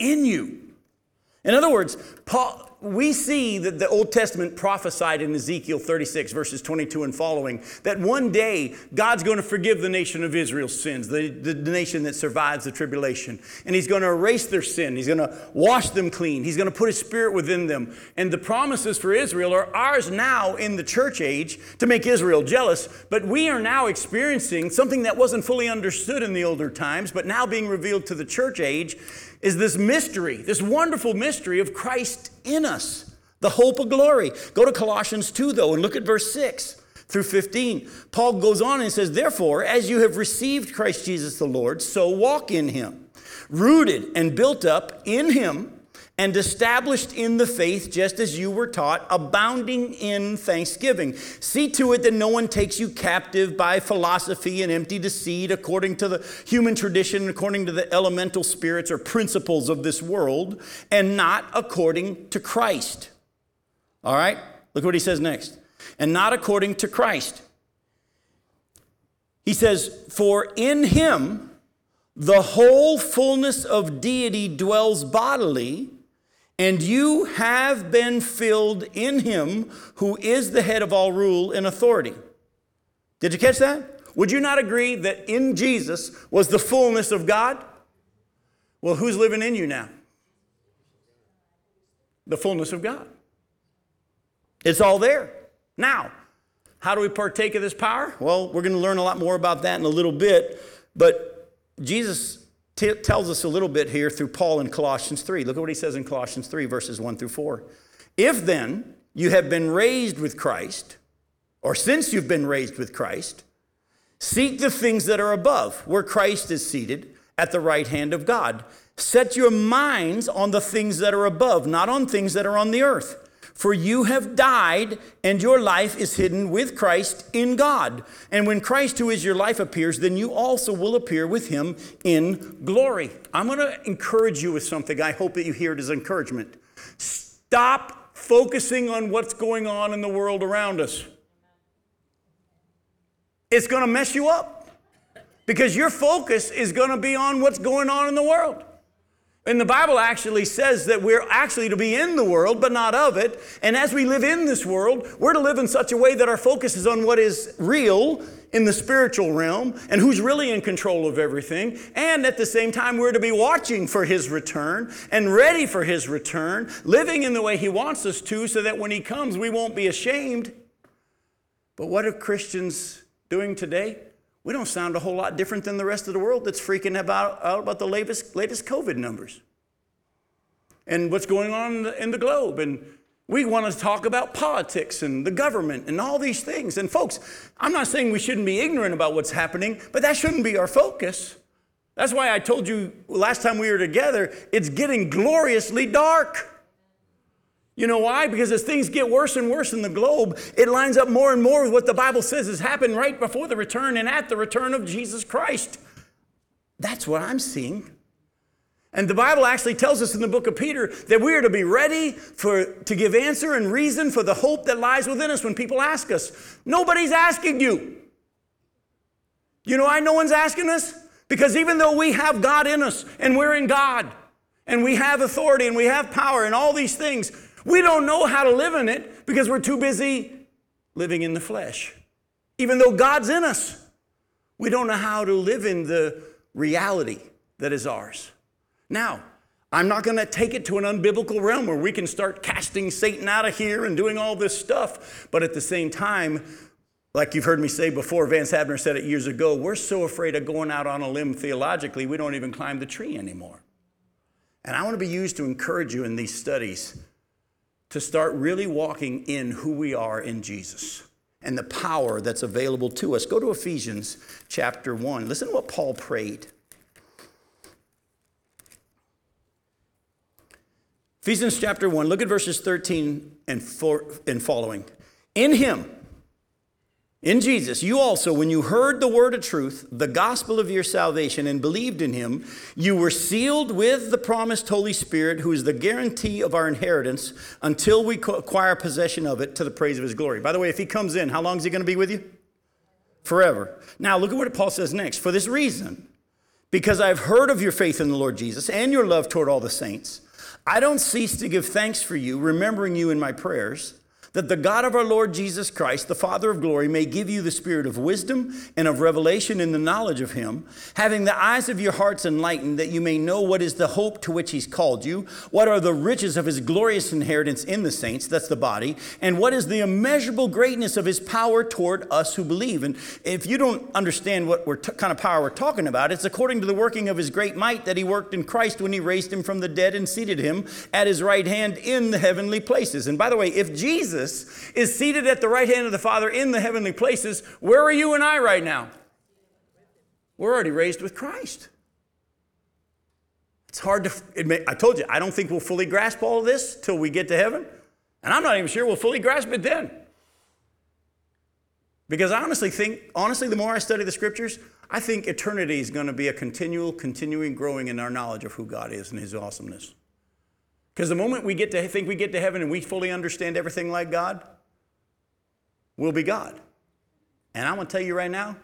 in you. In other words, Paul, we see that the Old Testament prophesied in Ezekiel 36, verses 22 and following, that one day God's going to forgive the nation of Israel's sins, the, the, the, nation that survives the tribulation. And He's going to erase their sin. He's going to wash them clean. He's going to put His Spirit within them. And the promises for Israel are ours now in the church age to make Israel jealous. But we are now experiencing something that wasn't fully understood in the older times, but now being revealed to the church age is this mystery, this wonderful mystery of Christ in us, the hope of glory. Go to Colossians 2, though, and look at verse 6 through 15. Paul goes on and says, Therefore, as you have received Christ Jesus the Lord, so walk in him, rooted and built up in him and established in the faith just as you were taught, abounding in thanksgiving. See to it that no one takes you captive by philosophy and empty deceit, according to the human tradition, according to the elemental spirits or principles of this world, and not according to Christ. All right? Look what he says next. And not according to Christ. He says, For in him the whole fullness of deity dwells bodily And you have been filled in him who is the head of all rule and authority. Did you catch that? Would you not agree that in Jesus was the fullness of God? Well, who's living in you now? The fullness of God. It's all there. Now, how do we partake of this power? Well, we're going to learn a lot more about that in a little bit, but Jesus t- tells us a little bit here through Paul in Colossians 3. Look at what he says in Colossians 3, verses 1 through 4. If then you have been raised with Christ, or since you've been raised with Christ, seek the things that are above, where Christ is seated at the right hand of God. Set your minds on the things that are above, not on things that are on the earth. For you have died, and your life is hidden with Christ in God. And when Christ, who is your life, appears, then you also will appear with him in glory. I'm going to encourage you with something. I hope that you hear it as encouragement. Stop focusing on what's going on in the world around us. It's going to mess you up because your focus is going to be on what's going on in the world. And the Bible actually says that we're actually to be in the world, but not of it. And as we live in this world, we're to live in such a way that our focus is on what is real in the spiritual realm and who's really in control of everything. And at the same time, we're to be watching for his return and ready for his return, living in the way he wants us to, so that when he comes, we won't be ashamed. But what are Christians doing today? We don't sound a whole lot different than the rest of the world that's freaking about, out about the latest, latest COVID numbers and what's going on in the, in the globe. And we want to talk about politics and the government and all these things. And folks, I'm not saying we shouldn't be ignorant about what's happening, but that shouldn't be our focus. That's why I told you last time we were together, it's getting gloriously dark. You know why? Because as things get worse and worse in the globe, it lines up more and more with what the Bible says has happened right before the return and at the return of Jesus Christ. That's what I'm seeing. And the Bible actually tells us in the book of Peter that we are to be ready for, to give answer and reason for the hope that lies within us when people ask us. Nobody's asking you. You know why no one's asking us? Because even though we have God in us and we're in God and we have authority and we have power and all these things, we don't know how to live in it because we're too busy living in the flesh. Even though God's in us, we don't know how to live in the reality that is ours. Now, I'm not going to take it to an unbiblical realm where we can start casting Satan out of here and doing all this stuff. But at the same time, like you've heard me say before, Vance Havner said it years ago, we're so afraid of going out on a limb theologically, we don't even climb the tree anymore. And I want to be used to encourage you in these studies to start really walking in who we are in Jesus and the power that's available to us. Go to Ephesians chapter 1. Listen to what Paul prayed. Ephesians chapter 1, look at verses 13 and, four, and following. In him, in Jesus, you also, when you heard the word of truth, the gospel of your salvation, and believed in him, you were sealed with the promised Holy Spirit, who is the guarantee of our inheritance until we acquire possession of it to the praise of his glory. By the way, if he comes in, how long is he going to be with you? Forever. Now, look at what Paul says next. For this reason, because I've heard of your faith in the Lord Jesus and your love toward all the saints, I don't cease to give thanks for you, remembering you in my prayers that the God of our Lord Jesus Christ, the Father of glory, may give you the spirit of wisdom and of revelation in the knowledge of him, having the eyes of your hearts enlightened, that you may know what is the hope to which he's called you, what are the riches of his glorious inheritance in the saints, that's the body, and what is the immeasurable greatness of his power toward us who believe. And if you don't understand what we're t- kind of power we're talking about, it's according to the working of his great might that he worked in Christ when he raised him from the dead and seated him at his right hand in the heavenly places. And by the way, if Jesus Jesus is seated at the right hand of the Father in the heavenly places. Where are you and I right now? We're already raised with Christ. It's hard to admit. I told you, I don't think we'll fully grasp all of this till we get to heaven. And I'm not even sure we'll fully grasp it then. Because I honestly think, honestly, the more I study the scriptures, I think eternity is going to be a continual, continuing growing in our knowledge of who God is and his awesomeness. Because the moment we get to think we get to heaven and we fully understand everything like God, we'll be God. And I'm going to tell you right now,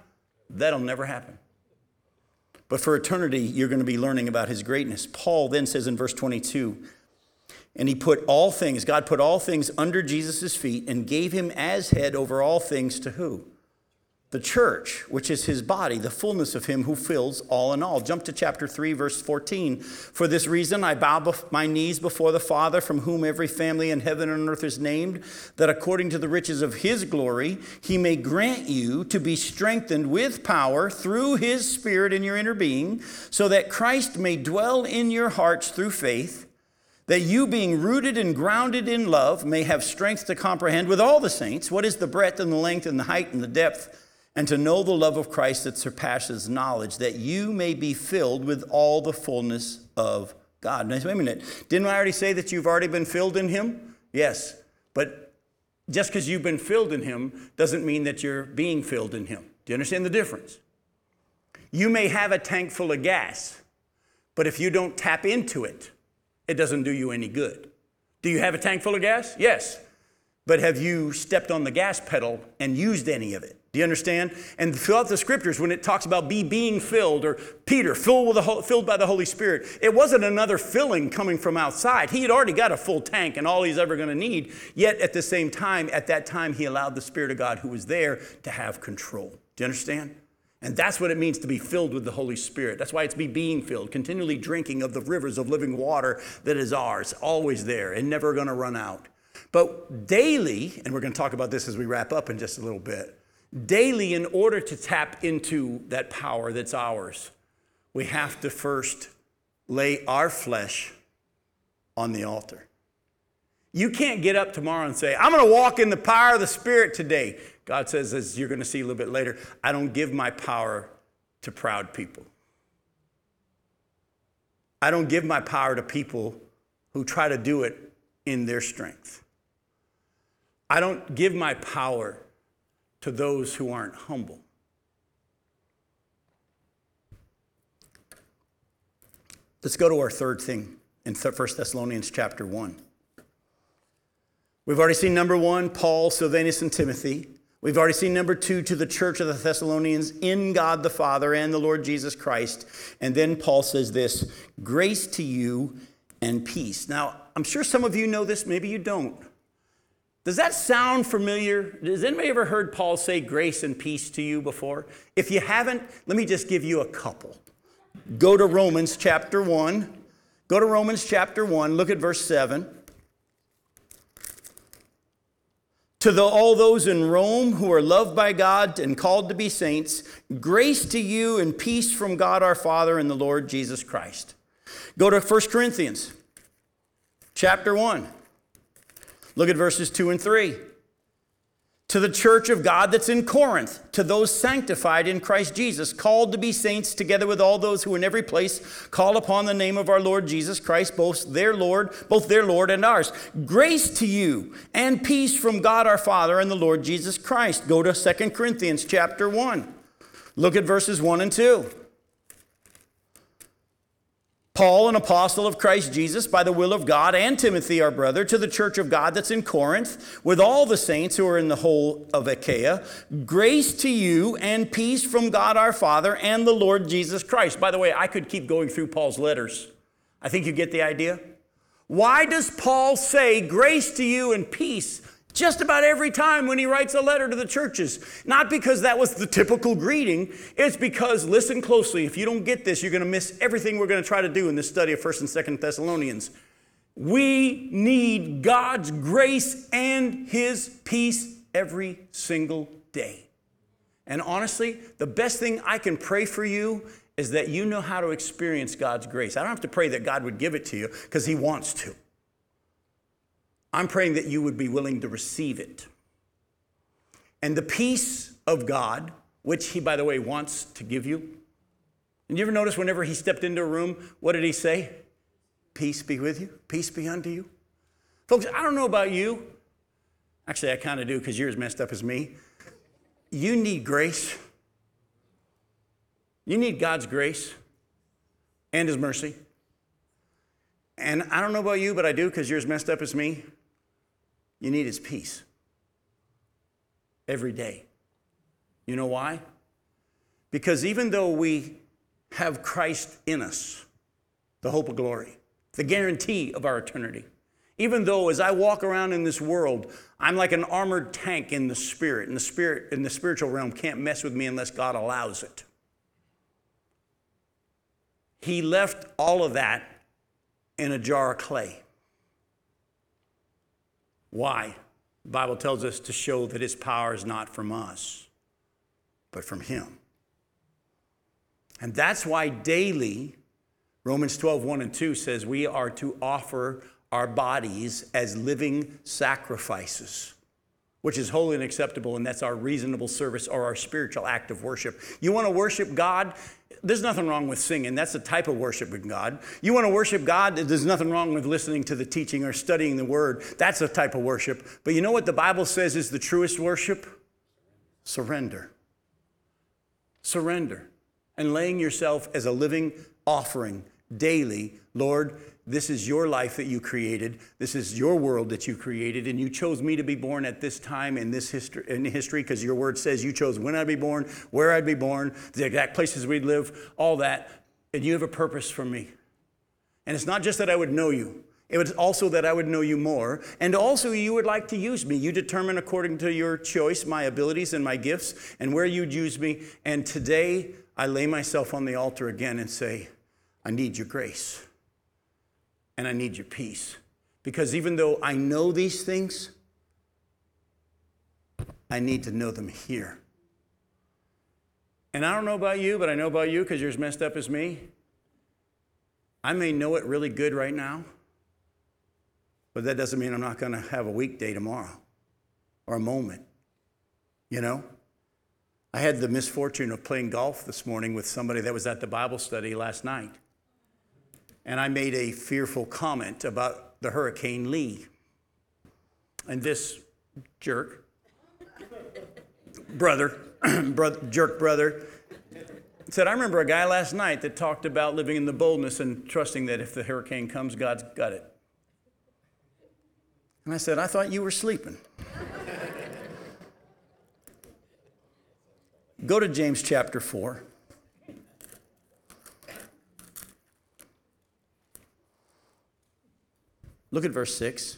that'll never happen. But for eternity, you're going to be learning about his greatness. Paul then says in verse 22 And he put all things, God put all things under Jesus' feet and gave him as head over all things to who? The church, which is his body, the fullness of him who fills all in all. Jump to chapter 3, verse 14. For this reason I bow bef- my knees before the Father, from whom every family in heaven and earth is named, that according to the riches of his glory, he may grant you to be strengthened with power through his Spirit in your inner being, so that Christ may dwell in your hearts through faith that you, being rooted and grounded in love, may have strength to comprehend with all the saints what is the breadth and the length and the height and the depth, and to know the love of Christ that surpasses knowledge, that you may be filled with all the fullness of God. Now, wait a minute. Didn't I already say that you've already been filled in Him? Yes. But just because you've been filled in Him doesn't mean that you're being filled in Him. Do you understand the difference? You may have a tank full of gas, but if you don't tap into it, it doesn't do you any good. Do you have a tank full of gas? Yes. But have you stepped on the gas pedal and used any of it? Do you understand? And throughout the scriptures, when it talks about be being filled or Peter filled, with the, filled by the Holy Spirit, it wasn't another filling coming from outside. He had already got a full tank and all he's ever going to need. Yet at the same time, at that time, he allowed the Spirit of God who was there to have control. Do you understand? And that's what it means to be filled with the Holy Spirit. That's why it's be being filled, continually drinking of the rivers of living water that is ours, always there and never going to run out. But daily, and we're going to talk about this as we wrap up in just a little bit, daily, in order to tap into that power that's ours, we have to first lay our flesh on the altar. You can't get up tomorrow and say, I'm going to walk in the power of the Spirit today. God says, as you're going to see a little bit later, I don't give my power to proud people. I don't give my power to people who try to do it in their strength. I don't give my power to those who aren't humble. Let's go to our third thing in 1 Thessalonians chapter 1. We've already seen number one, Paul, Silvanus, and Timothy. We've already seen number two, to the church of the Thessalonians in God the Father and the Lord Jesus Christ. And then Paul says this grace to you and peace. Now, I'm sure some of you know this, maybe you don't. Does that sound familiar? Has anybody ever heard Paul say grace and peace to you before? If you haven't, let me just give you a couple. Go to Romans chapter 1. Go to Romans chapter 1, look at verse 7. To the, all those in Rome who are loved by God and called to be saints, grace to you and peace from God our Father and the Lord Jesus Christ. Go to 1 Corinthians chapter 1. Look at verses 2 and 3. To the church of God that's in Corinth, to those sanctified in Christ Jesus, called to be saints, together with all those who in every place call upon the name of our Lord Jesus Christ, both their Lord, both their Lord and ours. Grace to you and peace from God our Father and the Lord Jesus Christ. Go to 2 Corinthians chapter 1. Look at verses 1 and 2. Paul, an apostle of Christ Jesus by the will of God, and Timothy, our brother, to the church of God that's in Corinth, with all the saints who are in the whole of Achaia, grace to you and peace from God our Father and the Lord Jesus Christ. By the way, I could keep going through Paul's letters. I think you get the idea. Why does Paul say grace to you and peace just about every time when he writes a letter to the churches. Not because that was the typical greeting, it's because, listen closely, if you don't get this, you're going to miss everything we're going to try to do in this study of 1st and 2nd Thessalonians. We need God's grace and his peace every single day. And honestly, the best thing I can pray for you is that you know how to experience God's grace. I don't have to pray that God would give it to you because he wants to. I'm praying that you would be willing to receive it. And the peace of God, which He, by the way, wants to give you. And you ever notice whenever He stepped into a room, what did He say? Peace be with you, peace be unto you. Folks, I don't know about you. Actually, I kind of do because you're as messed up as me. You need grace. You need God's grace and His mercy. And I don't know about you, but I do because you're as messed up as me. You need his peace every day. You know why? Because even though we have Christ in us, the hope of glory, the guarantee of our eternity, Even though as I walk around in this world, I'm like an armored tank in the spirit, and the spirit in the spiritual realm can't mess with me unless God allows it. He left all of that in a jar of clay. Why? The Bible tells us to show that his power is not from us, but from him. And that's why daily, Romans 12, 1 and 2 says we are to offer our bodies as living sacrifices, which is holy and acceptable, and that's our reasonable service or our spiritual act of worship. You want to worship God? There's nothing wrong with singing. That's the type of worship with God. You want to worship God? There's nothing wrong with listening to the teaching or studying the word. That's a type of worship. But you know what the Bible says is the truest worship? Surrender. Surrender. And laying yourself as a living offering daily. Lord, this is your life that you created. This is your world that you created, and you chose me to be born at this time in this history in history because your word says you chose when I'd be born, where I'd be born, the exact places we'd live, all that. And you have a purpose for me. And it's not just that I would know you. It was also that I would know you more, and also you would like to use me. You determine according to your choice my abilities and my gifts and where you'd use me. And today I lay myself on the altar again and say, I need your grace and I need your peace. Because even though I know these things, I need to know them here. And I don't know about you, but I know about you because you're as messed up as me. I may know it really good right now, but that doesn't mean I'm not going to have a weekday tomorrow or a moment. You know? I had the misfortune of playing golf this morning with somebody that was at the Bible study last night and I made a fearful comment about the Hurricane Lee. And this jerk, brother, brother, jerk brother, said, I remember a guy last night that talked about living in the boldness and trusting that if the hurricane comes, God's got it. And I said, I thought you were sleeping. Go to James chapter 4. Look at verse 6.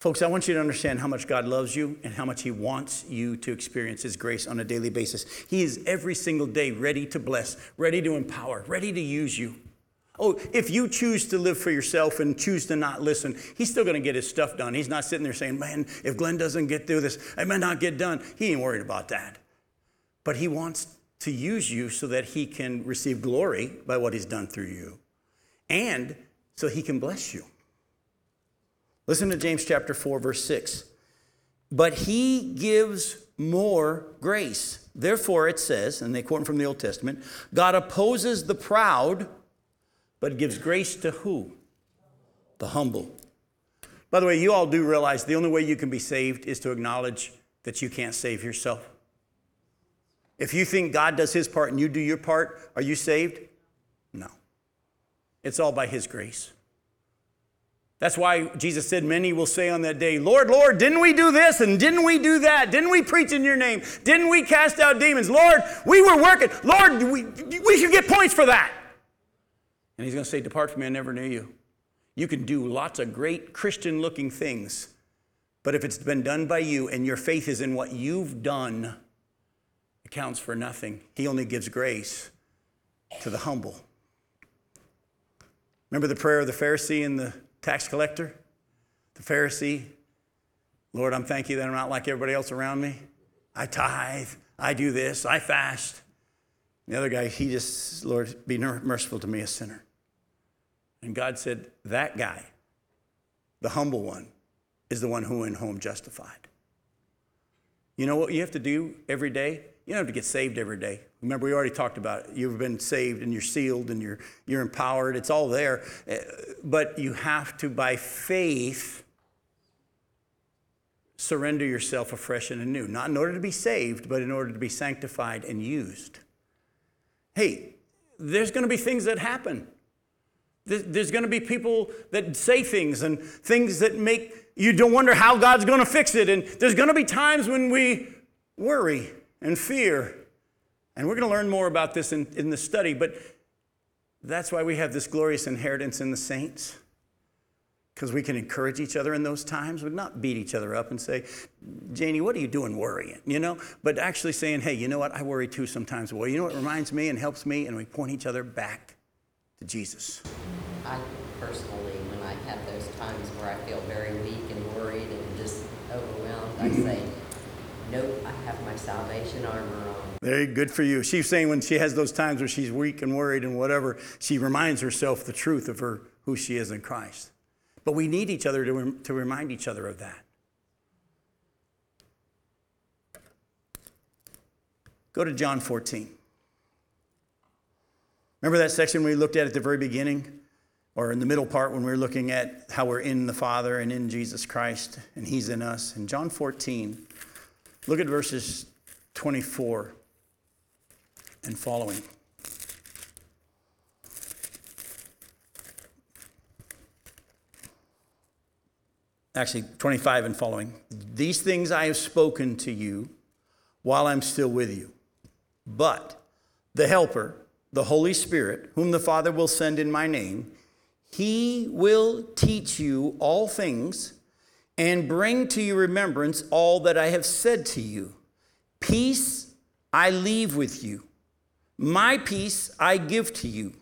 Folks, I want you to understand how much God loves you and how much He wants you to experience His grace on a daily basis. He is every single day ready to bless, ready to empower, ready to use you. Oh, if you choose to live for yourself and choose to not listen, he's still going to get his stuff done. He's not sitting there saying, Man, if Glenn doesn't get through this, I might not get done. He ain't worried about that. But he wants to use you so that he can receive glory by what he's done through you. And so he can bless you. Listen to James chapter 4, verse 6. But he gives more grace. Therefore, it says, and they quote from the Old Testament God opposes the proud, but gives grace to who? The humble. By the way, you all do realize the only way you can be saved is to acknowledge that you can't save yourself. If you think God does his part and you do your part, are you saved? It's all by His grace. That's why Jesus said, Many will say on that day, Lord, Lord, didn't we do this and didn't we do that? Didn't we preach in your name? Didn't we cast out demons? Lord, we were working. Lord, we, we should get points for that. And He's going to say, Depart from me, I never knew you. You can do lots of great Christian looking things, but if it's been done by you and your faith is in what you've done, it counts for nothing. He only gives grace to the humble. Remember the prayer of the Pharisee and the tax collector? The Pharisee, Lord, I'm thank you that I'm not like everybody else around me. I tithe, I do this, I fast. The other guy, he just, Lord, be merciful to me, a sinner. And God said, that guy, the humble one, is the one who went home justified. You know what you have to do every day? You don't have to get saved every day. Remember, we already talked about it. You've been saved and you're sealed and you're, you're empowered. It's all there. Eh, but you have to, by faith, surrender yourself afresh and anew. Not in order to be saved, but in order to be sanctified and used. Hey, there's going to be things that happen. There's going to be people that say things and things that make you don't wonder how God's going to fix it. And there's going to be times when we worry and fear. And we're going to learn more about this in, in the study, but that's why we have this glorious inheritance in the saints. because we can encourage each other in those times, but not beat each other up and say, Janie, what are you doing worrying? You know, but actually saying, hey, you know what? I worry too sometimes. Well, you know what reminds me and helps me? And we point each other back to Jesus. I personally, when I have those times where I feel very weak and worried and just overwhelmed, I say, Nope, I have my salvation armor on. Very good for you. She's saying when she has those times where she's weak and worried and whatever, she reminds herself the truth of her who she is in Christ. But we need each other to, to remind each other of that. Go to John 14. Remember that section we looked at at the very beginning? Or in the middle part when we were looking at how we're in the Father and in Jesus Christ and He's in us? In John 14, look at verses 24 and following. Actually, 25 and following. These things I have spoken to you while I'm still with you. But the Helper, the Holy Spirit, whom the Father will send in my name, he will teach you all things and bring to your remembrance all that I have said to you. Peace I leave with you. My peace I give to you.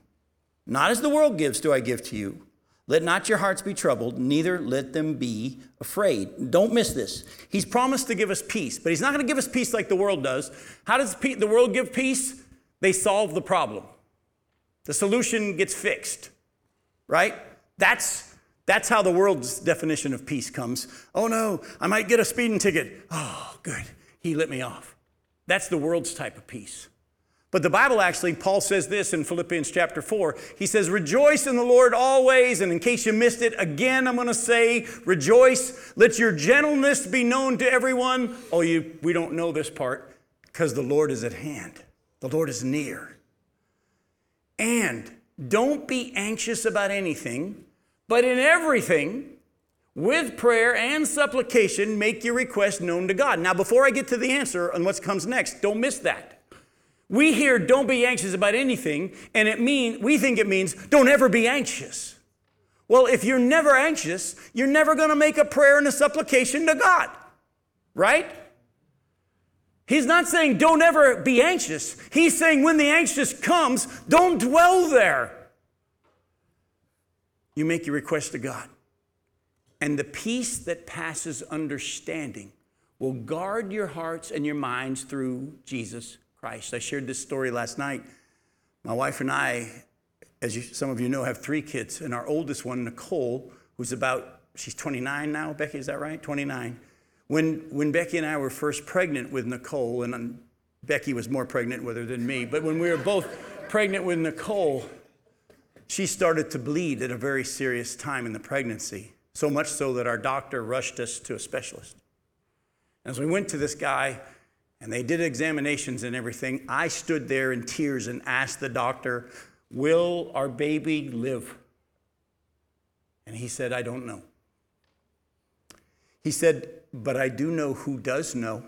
Not as the world gives, do I give to you. Let not your hearts be troubled, neither let them be afraid. Don't miss this. He's promised to give us peace, but He's not going to give us peace like the world does. How does the world give peace? They solve the problem, the solution gets fixed, right? That's, that's how the world's definition of peace comes. Oh no, I might get a speeding ticket. Oh, good. He let me off. That's the world's type of peace. But the Bible actually, Paul says this in Philippians chapter 4. He says, Rejoice in the Lord always. And in case you missed it, again, I'm going to say, Rejoice. Let your gentleness be known to everyone. Oh, you, we don't know this part because the Lord is at hand, the Lord is near. And don't be anxious about anything, but in everything, with prayer and supplication, make your request known to God. Now, before I get to the answer on what comes next, don't miss that. We hear don't be anxious about anything, and it mean we think it means don't ever be anxious. Well, if you're never anxious, you're never going to make a prayer and a supplication to God. Right? He's not saying don't ever be anxious. He's saying when the anxious comes, don't dwell there. You make your request to God. And the peace that passes understanding will guard your hearts and your minds through Jesus Christ. I shared this story last night. My wife and I, as you, some of you know, have three kids, and our oldest one, Nicole, who's about, she's 29 now, Becky, is that right? 29. When, when Becky and I were first pregnant with Nicole, and um, Becky was more pregnant with her than me, but when we were both pregnant with Nicole, she started to bleed at a very serious time in the pregnancy, so much so that our doctor rushed us to a specialist. As we went to this guy, and they did examinations and everything, I stood there in tears and asked the doctor, Will our baby live? And he said, I don't know. He said, But I do know who does know.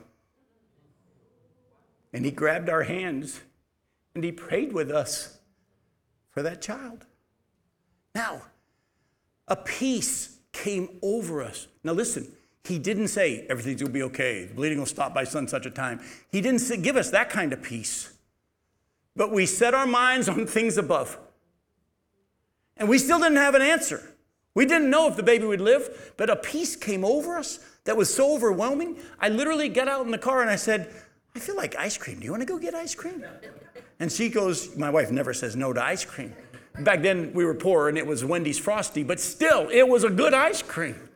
And he grabbed our hands and he prayed with us for that child. Now, a peace came over us. Now, listen, he didn't say everything's going to be okay, the bleeding will stop by sun such a time. He didn't give us that kind of peace. But we set our minds on things above. And we still didn't have an answer. We didn't know if the baby would live, but a peace came over us that was so overwhelming. I literally got out in the car and I said, I feel like ice cream. Do you want to go get ice cream? And she goes, My wife never says no to ice cream. Back then we were poor and it was Wendy's Frosty, but still, it was a good ice cream.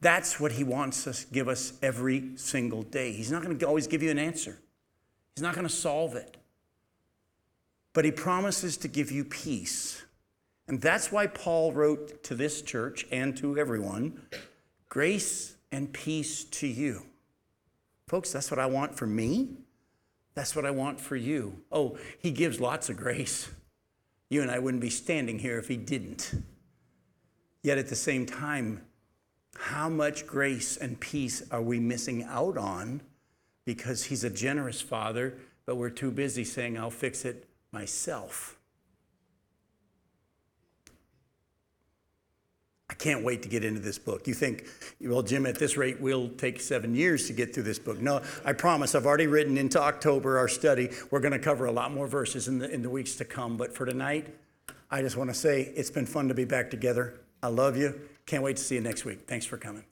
That's what he wants us give us every single day. He's not going to always give you an answer. He's not going to solve it. But he promises to give you peace. And that's why Paul wrote to this church and to everyone grace and peace to you. Folks, that's what I want for me. That's what I want for you. Oh, he gives lots of grace. You and I wouldn't be standing here if he didn't. Yet at the same time, how much grace and peace are we missing out on because he's a generous father, but we're too busy saying, I'll fix it myself? Can't wait to get into this book. You think, well, Jim, at this rate, we'll take seven years to get through this book. No, I promise. I've already written into October our study. We're going to cover a lot more verses in the, in the weeks to come. But for tonight, I just want to say it's been fun to be back together. I love you. Can't wait to see you next week. Thanks for coming.